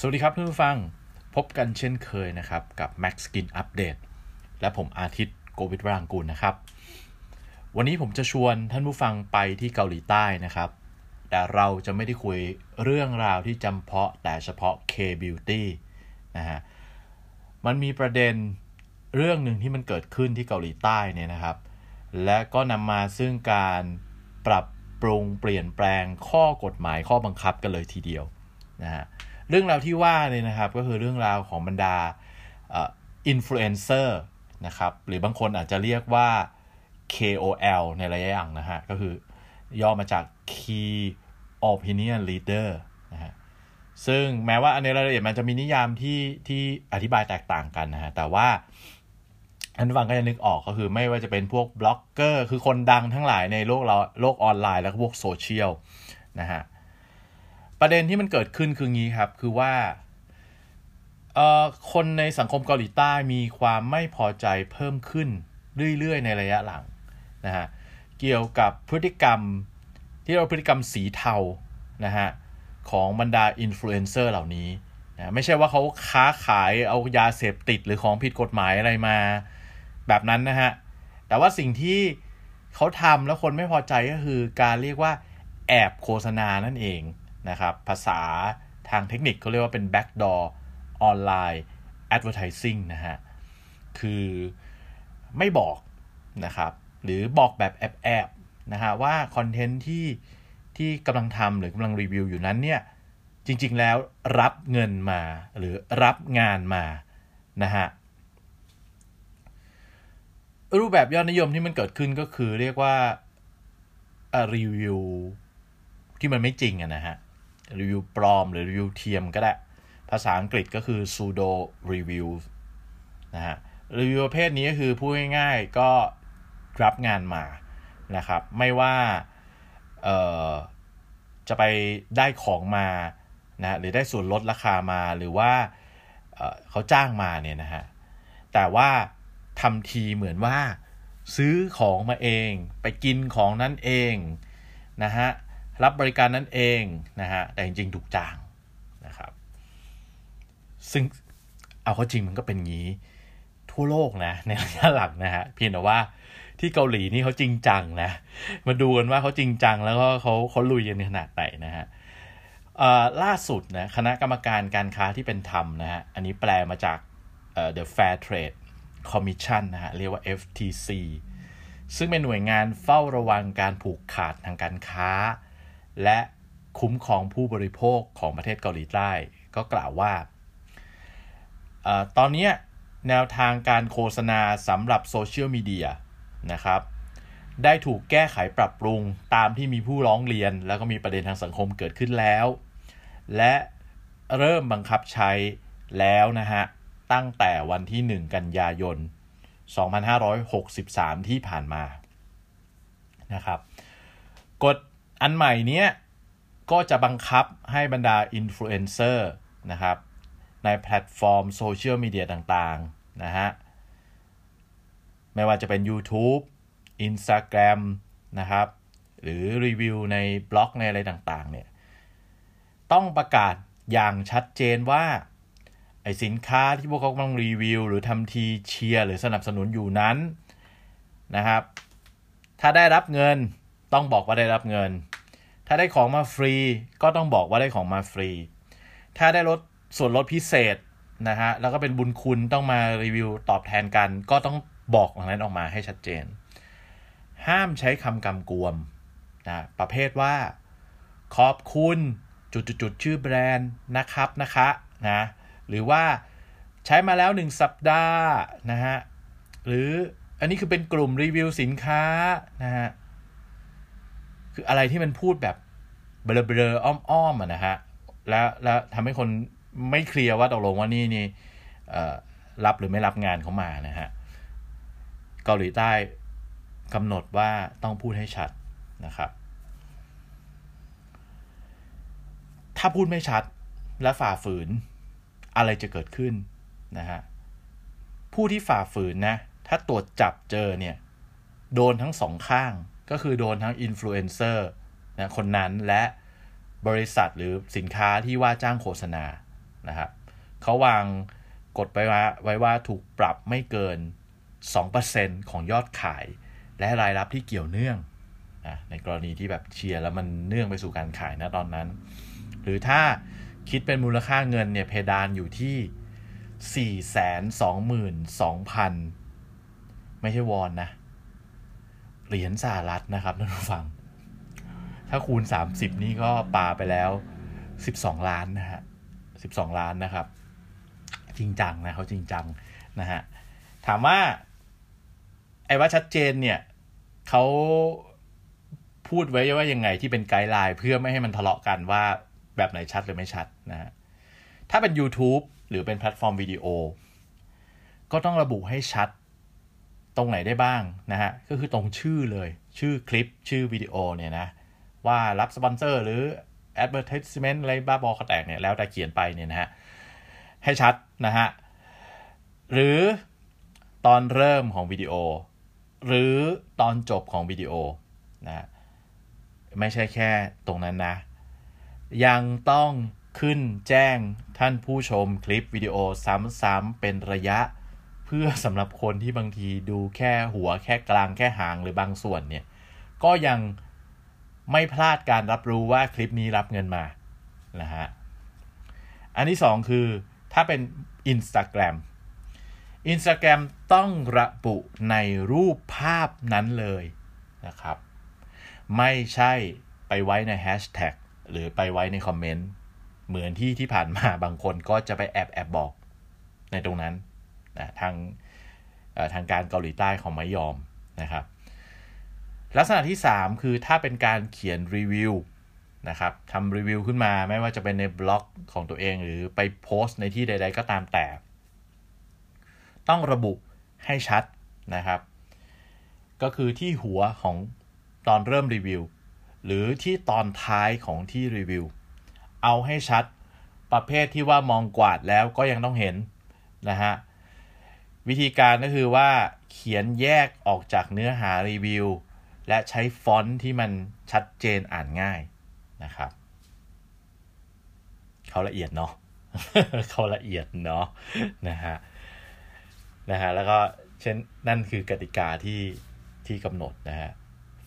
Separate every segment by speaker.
Speaker 1: สวัสดีครับท่านผู้ฟังพบกันเช่นเคยนะครับ กับ Max Skin Update และผมอาทิตย์โกวิทวรังกูลนะครับ วันนี้ผมจะชวนท่านผู้ฟังไปที่เกาหลีใต้นะครับ แต่เราจะไม่ได้คุยเรื่องราวที่จำเพาะแต่เฉพาะ K-Beauty นะฮะมันมีประเด็นเรื่องหนึ่งที่มันเกิดขึ้นที่เกาหลีใต้เนี่ยนะครับ และก็นำมาซึ่งการปรับปรุงเปลี่ยนแปลงข้อกฎหมายข้อบังคับกันเลยทีเดียวนะฮะ เรื่องราวที่ว่าเนี่ยนะครับ ก็คือเรื่องราวของบรรดาอินฟลูเอนเซอร์นะครับ หรือบางคนอาจจะเรียกว่า KOL ในระยะหลังนะฮะ ก็คือย่อมาจาก Key Opinion Leader นะฮะซึ่งแม้ว่าในรายละเอียดมันจะมีนิยามที่ที่อธิบายแตกต่างกันนะฮะ แต่ว่าท่านฟังก็จะนึกออกก็คือไม่ว่าจะเป็นพวกบล็อกเกอร์ คือคนดังทั้งหลายในโลกเราโลกออนไลน์ แล้วก็พวกโซเชียลนะฮะ ประเด็นที่มันเกิดขึ้นคืองี้ครับ คือว่าเอ่อคนในสังคมเกาหลีใต้มีความไม่พอใจเพิ่มขึ้นเรื่อย ๆ ในระยะหลังนะฮะเกี่ยวกับพฤติกรรมที่เราพฤติกรรมสีเทานะฮะของบรรดาอินฟลูเอนเซอร์เหล่านี้นะไม่ใช่ว่าเขาค้าขายเอายาเสพติดหรือของผิดกฎหมายอะไรมาแบบนั้นนะฮะ แต่ว่าสิ่งที่เขาทำแล้วคนไม่พอใจก็คือการเรียกว่าแอบโฆษณานั่นเอง นะครับ ภาษาทางเทคนิคเขาเรียกว่าเป็น backdoor online advertising นะฮะ คือไม่บอกนะครับ หรือบอกแบบแอบๆนะฮะว่าคอนเทนต์ที่ที่กำลังทำหรือกำลังรีวิวอยู่นั้นเนี่ย จริงๆแล้วรับเงินมาหรือรับงานมานะฮะรูปแบบยอดนิยมที่มันเกิดขึ้นก็คือเรียกว่ารีวิวที่มันไม่จริงอะนะฮะ รีวิวปลอมหรือรีวิวเทียมก็ได้ ภาษาอังกฤษก็คือ pseudo review นะฮะรีวิวประเภทนี้ก็คือพูดง่ายๆก็รับงานมานะครับ ไม่ว่าเออจะไปได้ของมานะหรือได้ส่วนลดราคามาหรือว่าเเขาจ้างมาเนี่ยนะฮะแต่ว่าทำทีเหมือนว่าซื้อของมาเอง ไปกินของนั้นเองนะฮะ รับบริการนั้นเองนะฮะแต่จริงๆถูกจ้างนะครับ ซึ่งเอาเข้าจริงมันก็เป็นงี้ ทั่วโลกนะในระยะหลังนะฮะเพียงแต่ว่าที่เกาหลีนี่เขาจริงจังนะมาดูกันว่าเขาจริงจังแล้วก็เขาเขาลุยกันขนาดไหนนะฮะล่าสุดนะคณะกรรมการการค้าที่เป็นธรรมนะฮะอันนี้แปลมาจาก The Fair Trade Commission นะฮะเรียกว่า FTC ซึ่งเป็นหน่วยงานเฝ้าระวังการผูกขาดทางการค้า และคุ้มครองผู้บริโภคของประเทศเกาหลีใต้ ก็กล่าวว่าอตอนนี้แนวทางการโฆษณาสำหรับโซเชียลมีเดียนะครับได้ถูกแก้ไขปรับปรุงตามที่มีผู้ร้องเรียน แล้วก็มีประเด็นทางสังคมเกิดขึ้นแล้ว และเริ่มบังคับใช้แล้วนะฮะ ตั้งแต่วันที่ 1 กันยายน 2563 ที่ผ่านมานะครับ กฎ อันใหม่นี้ก็จะบังคับให้บรรดาอินฟลูเอนเซอร์นะครับในแพลตฟอร์มโซเชียลมีเดียต่างๆนะฮะไม่ว่าจะเป็น YouTube Instagram นะครับ หรือรีวิวในบล็อกในอะไรต่างๆเนี่ยต้องประกาศอย่างชัดเจนว่า ไอสินค้าที่พวกเขากำลังรีวิว หรือทำทีเชียร์หรือสนับสนุนอยู่นั้นนะครับ ถ้าได้รับเงินต้องบอกว่าได้รับเงิน ถ้าได้ของมาฟรีก็ต้องบอกว่าได้ของมาฟรี ถ้าได้ลดส่วนลดพิเศษนะฮะแล้วก็เป็นบุญคุณต้องมารีวิวตอบแทนกัน ก็ต้องบอกอย่างนั้นออกมาให้ชัดเจน ห้ามใช้คำกำกวมนะประเภทว่า ขอบคุณจุดๆชื่อแบรนด์นะครับนะคะนะหรือว่าใช้มาแล้วหนึ่งสัปดาห์นะฮะหรืออันนี้คือเป็นกลุ่มรีวิวสินค้านะฮะ คืออะไรที่มันพูดแบบเบลอๆอ้อมๆอะนะฮะแล้วแล้วทำให้คนไม่เคลียร์ว่าตกลงว่านี่นี่รับหรือไม่รับงานเขามานะฮะเกาหลีใต้กำหนดว่าต้องพูดให้ชัดนะครับ ถ้าพูดไม่ชัดและฝ่าฝืนอะไรจะเกิดขึ้นนะฮะผู้ที่ฝ่าฝืนนะ ถ้าตรวจจับเจอเนี่ย โดนทั้งสองข้าง ก็คือโดนทั้งอินฟลูเอนเซอร์นะคนนั้นและบริษัทหรือสินค้าที่ว่าจ้างโฆษณานะครับเขาวางกฎไว้ว่าไว้ว่าถูกปรับไม่เกิน 2%ของยอดขาย และรายรับที่เกี่ยวเนื่องนะในกรณีที่แบบเชียร์แล้วมันเนื่องไปสู่การขายนะตอนนั้น หรือถ้าคิดเป็นมูลค่าเงินเนี่ยเพดานอยู่ที่ 422,000 ไม่ใช่วอนนะ เหรียญสหรัฐนะครับท่านผู้ฟัง ถ้าคูณ 30 นี่ก็ปาไปแล้ว 12 ล้านนะฮะ12 ล้านนะครับ จริงจังนะเขาจริงจังนะฮะถามว่าไอ้ว่าชัดเจนเนี่ยเขาพูดไว้ว่ายังไงที่เป็น guideline เพื่อไม่ให้มันทะเลาะกันว่าแบบไหนชัดหรือไม่ชัดนะฮะถ้าเป็น YouTube หรือเป็นแพลตฟอร์มวิดีโอ ก็ต้องระบุให้ชัด ตรงไหนได้บ้างนะฮะ ก็คือตรงชื่อเลย ชื่อคลิป ชื่อวิดีโอเนี่ยนะ ว่ารับสปอนเซอร์หรือ advertisement อะไรบ้าบอเขาแตกเนี่ย แล้วแต่เขียนไปเนี่ยนะฮะ ให้ชัดนะฮะ หรือตอนเริ่มของวิดีโอ หรือตอนจบของวิดีโอนะไม่ใช่แค่ตรงนั้นนะ ยังต้องขึ้นแจ้งท่านผู้ชมคลิปวิดีโอซ้ำๆเป็นระยะ เพื่อสำหรับคนที่บางทีดูแค่หัวแค่กลางแค่หางหรือบางส่วนเนี่ย ก็ยังไม่พลาดการรับรู้ว่าคลิปนี้รับเงินมานะฮะอันที่สองคือถ้าเป็น Instagram Instagram ต้องระบุในรูปภาพนั้นเลยนะครับ ไม่ใช่ไปไว้ในแฮชแท็กหรือไปไว้ในคอมเมนต์เหมือนที่ที่ผ่านมาบางคนก็จะไปแอบแอบบอกในตรงนั้น นะทางทางการเกาหลีใต้เขาไม่ยอมนะครับ ลักษณะที่ 3 คือถ้าเป็นการเขียนรีวิวนะครับทำรีวิวขึ้นมาไม่ว่าจะเป็นในบล็อกของตัวเองหรือไปโพสต์ในที่ใด ๆ ก็ตามแต่ ต้องระบุให้ชัดนะครับ ก็คือที่หัวของตอนเริ่มรีวิว หรือที่ตอนท้ายของที่รีวิว เอาให้ชัดประเภทที่ว่ามองกวาดแล้วก็ยังต้องเห็นนะฮะ วิธีการก็คือว่าเขียนแยกออกจากเนื้อหารีวิว และใช้ฟอนต์ที่มันชัดเจนอ่านง่ายนะครับ เขาละเอียดเนาะเขาละเอียดเนาะนะฮะนะฮะแล้วก็เช่นนั่นคือกติกาที่ที่กำหนดนะฮะ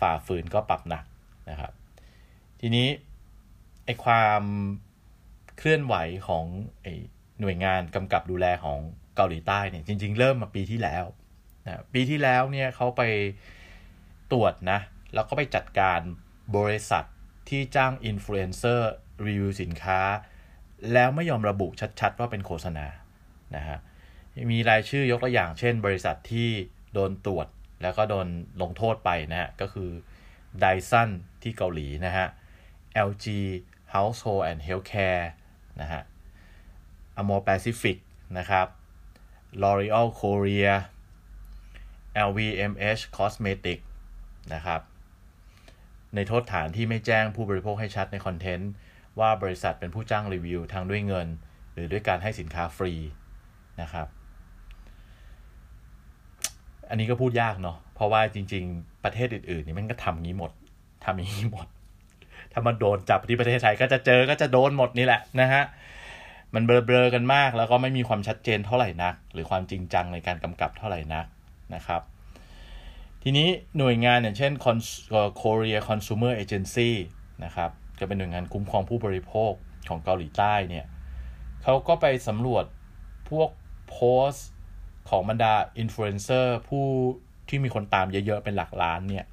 Speaker 1: ฝ่าฝืนก็ปรับหนักนะครับ ทีนี้ไอความเคลื่อนไหวของไอหน่วยงานกำกับดูแลของ เกาหลีใต้เนี่ยจริง ๆ เริ่มมาปีที่แล้วนะปีที่แล้วเนี่ยเขาไปตรวจนะแล้วก็ไปจัดการบริษัทที่จ้างอินฟลูเอนเซอร์รีวิวสินค้า แล้วไม่ยอมระบุชัดๆ ว่าเป็นโฆษณานะฮะมีรายชื่อยกตัวอย่างเช่น บริษัทที่โดนตรวจแล้วก็โดนลงโทษไปนะฮะก็คือ Dyson ที่เกาหลีนะฮะ LG Household and Healthcare นะฮะ Amorepacific นะครับ L'Oreal Korea LVMH Cosmetic นะครับ ในโทษฐานที่ไม่แจ้งผู้บริโภคให้ชัดในคอนเทนต์ ว่าบริษัทเป็นผู้จ้างรีวิวทั้งด้วยเงิน หรือด้วยการให้สินค้าฟรีนะครับ อันนี้ก็พูดยากเนาะเพราะว่าจริง ๆ ประเทศอื่น ๆ นี่มันก็ทำงี้หมดทำอย่างนี้หมด ถ้ามันโดนจับที่ประเทศไทยก็จะเจอก็จะโดนหมดนี่แหละนะฮะ มันเบลอๆกันมาก แล้วก็ไม่มีความชัดเจนเท่าไหร่นัก หรือความจริงจังในการกำกับเท่าไหร่นักนะครับ ทีนี้หน่วยงานอย่างเช่น Korea Consumer Agency นะครับจะเป็นหน่วยงานคุ้มครองผู้บริโภคของเกาหลีใต้เนี่ยเขาก็ไปสำรวจพวกโพสต์ของบรรดาอินฟลูเอนเซอร์ผู้ที่มีคนตามเยอะๆ เป็นหลักล้านเนี่ย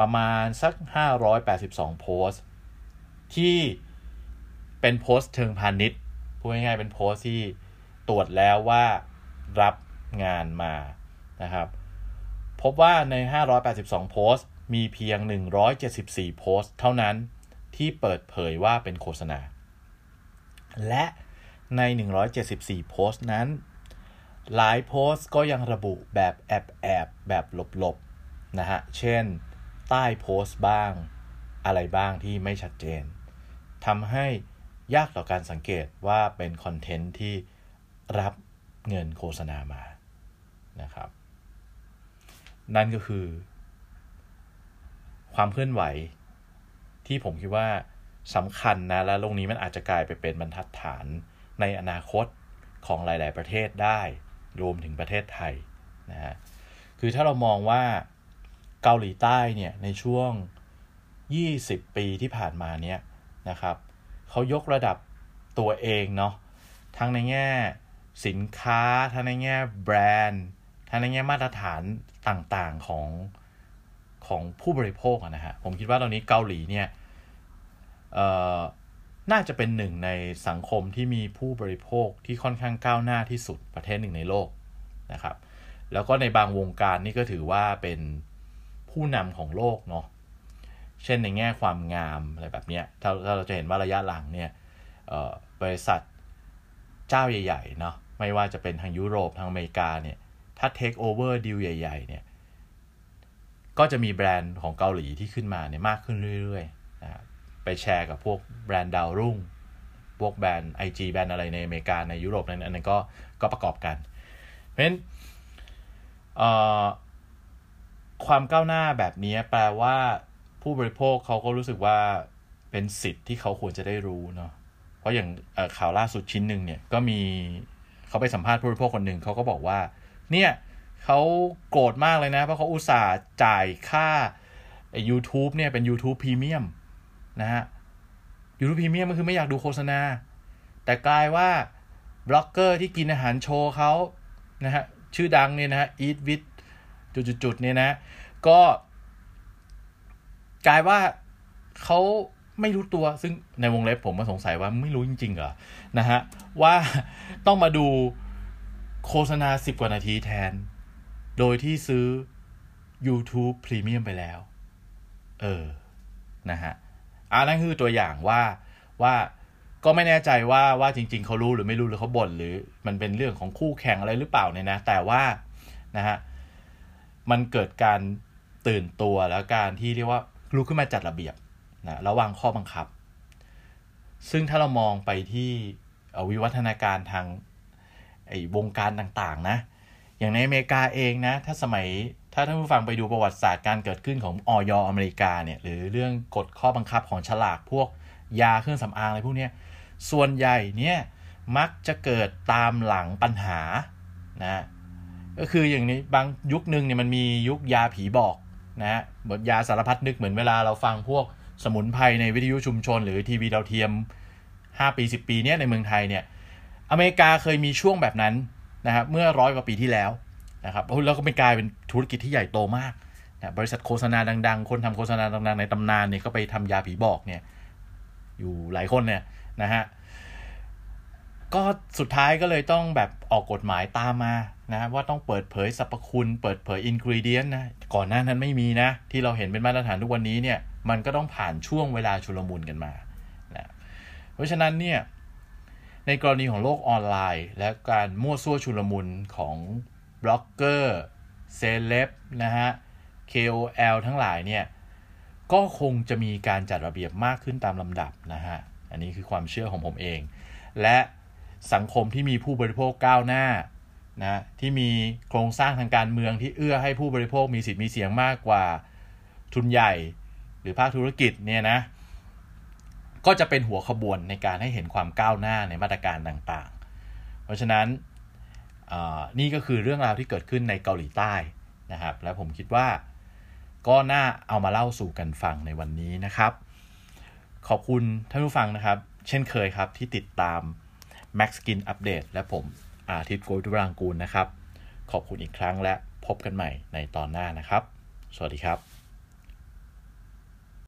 Speaker 1: ประมาณสัก 582 โพสต์ที่เป็นโพสต์เชิงพาณิชย์ พูดง่ายๆเป็นโพสที่ตรวจแล้วว่ารับงานมานะครับ พบว่าใน 582 โพสต์ มีเพียง 174 โพสต์ เท่านั้นที่เปิดเผยว่าเป็นโฆษณา และใน 174 โพสต์นั้น หลายโพสต์ก็ยังระบุแบบแอบแอบแบบหลบๆนะฮะ เช่น ใต้โพสต์บ้าง อะไรบ้างที่ไม่ชัดเจนทำให้ ยากต่อการสังเกตว่าเป็นคอนเทนต์ที่รับเงินโฆษณามานะครับ นั่นก็คือ ความเคลื่อนไหว ที่ผมคิดว่าสำคัญนะ และตรงนี้มันอาจจะกลายไปเป็นบรรทัดฐานในอนาคตของหลาย ๆ ประเทศได้ รวมถึงประเทศไทยนะฮะคือถ้าเรามองว่าเกาหลีใต้เนี่ยในช่วง 20 ปีที่ผ่านมาเนี่ยนะครับ เขายกระดับตัวเองเนาะทั้งในแง่สินค้า ทั้งในแง่แบรนด์ ทั้งในแง่มาตรฐานต่างๆของของผู้บริโภคนะฮะผมคิดว่าตอนนี้เกาหลีเนี่ยน่าจะเป็นหนึ่งในสังคมที่มีผู้บริโภคที่ค่อนข้างก้าวหน้าที่สุดประเทศหนึ่งในโลกนะครับ แล้วก็ในบางวงการนี่ก็ถือว่าเป็นผู้นำของโลกเนาะ เช่นในแง่ความงามอะไรแบบนี้ถ้าถ้าเราจะเห็นว่าระยะหลังเนี่ยบริษัทเจ้าใหญ่ๆเนาะไม่ว่าจะเป็นทางยุโรปทางอเมริกาเนี่ยถ้าเทคโอเวอร์ดีลใหญ่ๆเนี่ยก็จะมีแบรนด์ของเกาหลีที่ขึ้นมาเนี่ยมากขึ้นเรื่อยๆนะไปแชร์กับพวกแบรนด์ดาวรุ่ง พวกแบรนด์ IG แบรนด์อะไรในอเมริกาในยุโรปนั้นอันนั้นก็ก็ประกอบกัน เพราะฉะนั้นความก้าวหน้าแบบนี้แปลว่า ผู้บริโภคเขาก็รู้สึกว่าเป็นสิทธิ์ที่เขาควรจะได้รู้เนาะเพราะอย่างข่าวล่าสุดชิ้นหนึ่งเนี่ยก็มีเขาไปสัมภาษณ์ผู้บริโภคคนหนึ่งเขาก็บอกว่า เนี่ยเขาโกรธมากเลยนะ เพราะเขาอุตส่าห์จ่ายค่า YouTube เนี่ยเป็น YouTube Premium นะฮะ YouTube Premium ก็คือไม่อยากดูโฆษณา แต่กลายว่าบล็อกเกอร์ที่กินอาหารโชว์เขานะฮะ ชื่อดังเนี่ยนะฮะ Eat with จุดๆเนี่ยนะ ก็ กลายว่าเขาไม่รู้ตัวซึ่งในวงเล็บผมมาสงสัยว่าไม่รู้จริงๆเหรอนะฮะว่าต้องมาดูโฆษณาสิบกว่านาทีแทน โดยที่ซื้อ YouTube Premium ไปแล้ว เออ นะฮะอันนั้นคือตัวอย่างว่าว่าก็ไม่แน่ใจว่าว่าจริง ๆ เขารู้หรือไม่รู้หรือเขาบ่นหรือ มันเป็นเรื่องของคู่แข่งอะไรหรือเปล่าเนี่ยนะ แต่ว่านะฮะมันเกิดการตื่นตัวแล้วการที่เรียกว่า ลุกขึ้นมาจัดระเบียบนะระวางข้อบังคับ ซึ่งถ้าเรามองไปที่วิวัฒนาการทางไอ้วงการต่างๆนะอย่างในอเมริกาเองนะถ้าสมัยถ้าท่านผู้ฟังไปดูประวัติศาสตร์การเกิดขึ้นของออยอเมริกาเนี่ยหรือเรื่องกฎข้อบังคับของฉลากพวกยาเครื่องสำอางอะไรพวกนี้ส่วนใหญ่เนี่ยมักจะเกิดตามหลังปัญหานะก็คืออย่างนี้บางยุคนึงเนี่ยมันมียุคยาผีบอก นะฮะบทยาสารพัดนึกเหมือนเวลาเราฟังพวกสมุนไพรในวิทยุชุมชน หรือทีวีดาวเทียม 5 ปี 10 ปีเนี้ยในเมืองไทยเนี่ยอเมริกาเคยมีช่วงแบบนั้นนะครับเมื่อร้อยกว่าปีที่แล้วนะครับแล้วก็เป็นกลายเป็นธุรกิจที่ใหญ่โตมากนะบริษัทโฆษณาดัง ๆ คนทำโฆษณาดังๆในตำนานเนี่ยก็ไปทำยาผีบอกเนี่ยอยู่หลายคนเนี่ยนะฮะก็สุดท้ายก็เลยต้องแบบออกกฎหมายตามมา นะว่าต้องเปิดเผยสรรพคุณ เปิดเผยอินกริเดียนนะก่อนหน้านั้นไม่มีนะ ที่เราเห็นเป็นมาตรฐานทุกวันนี้เนี่ยมันก็ต้องผ่านช่วงเวลาชุลมุนกันมานะเพราะฉะนั้นเนี่ยในกรณีของโลกออนไลน์ และการมั่วซั่วชุลมุนของบล็อกเกอร์เซเลบนะฮะ KOL ทั้งหลายเนี่ยก็คงจะมีการจัดระเบียบมากขึ้นตามลำดับนะฮะ อันนี้คือความเชื่อของผมเอง และสังคมที่มีผู้บริโภคก้าวหน้า นะที่มีโครงสร้างทางการเมืองที่เอื้อให้ผู้บริโภคมีสิทธิ์มีเสียงมากกว่าทุนใหญ่หรือภาคธุรกิจเนี่ยนะก็จะเป็นหัวขบวนในการให้เห็นความก้าวหน้าในมาตรการต่างๆ เพราะฉะนั้นนี่ก็คือเรื่องราวที่เกิดขึ้นในเกาหลีใต้นะครับ และผมคิดว่าก็น่าเอามาเล่าสู่กันฟังในวันนี้นะครับ ขอบคุณท่านผู้ฟังนะครับ เช่นเคยครับที่ติดตาม Max Skin Update และผม อาทิตย์โกดุรังกูลนะครับ ขอบคุณอีกครั้งและพบกันใหม่ในตอนหน้านะครับ สวัสดีครับ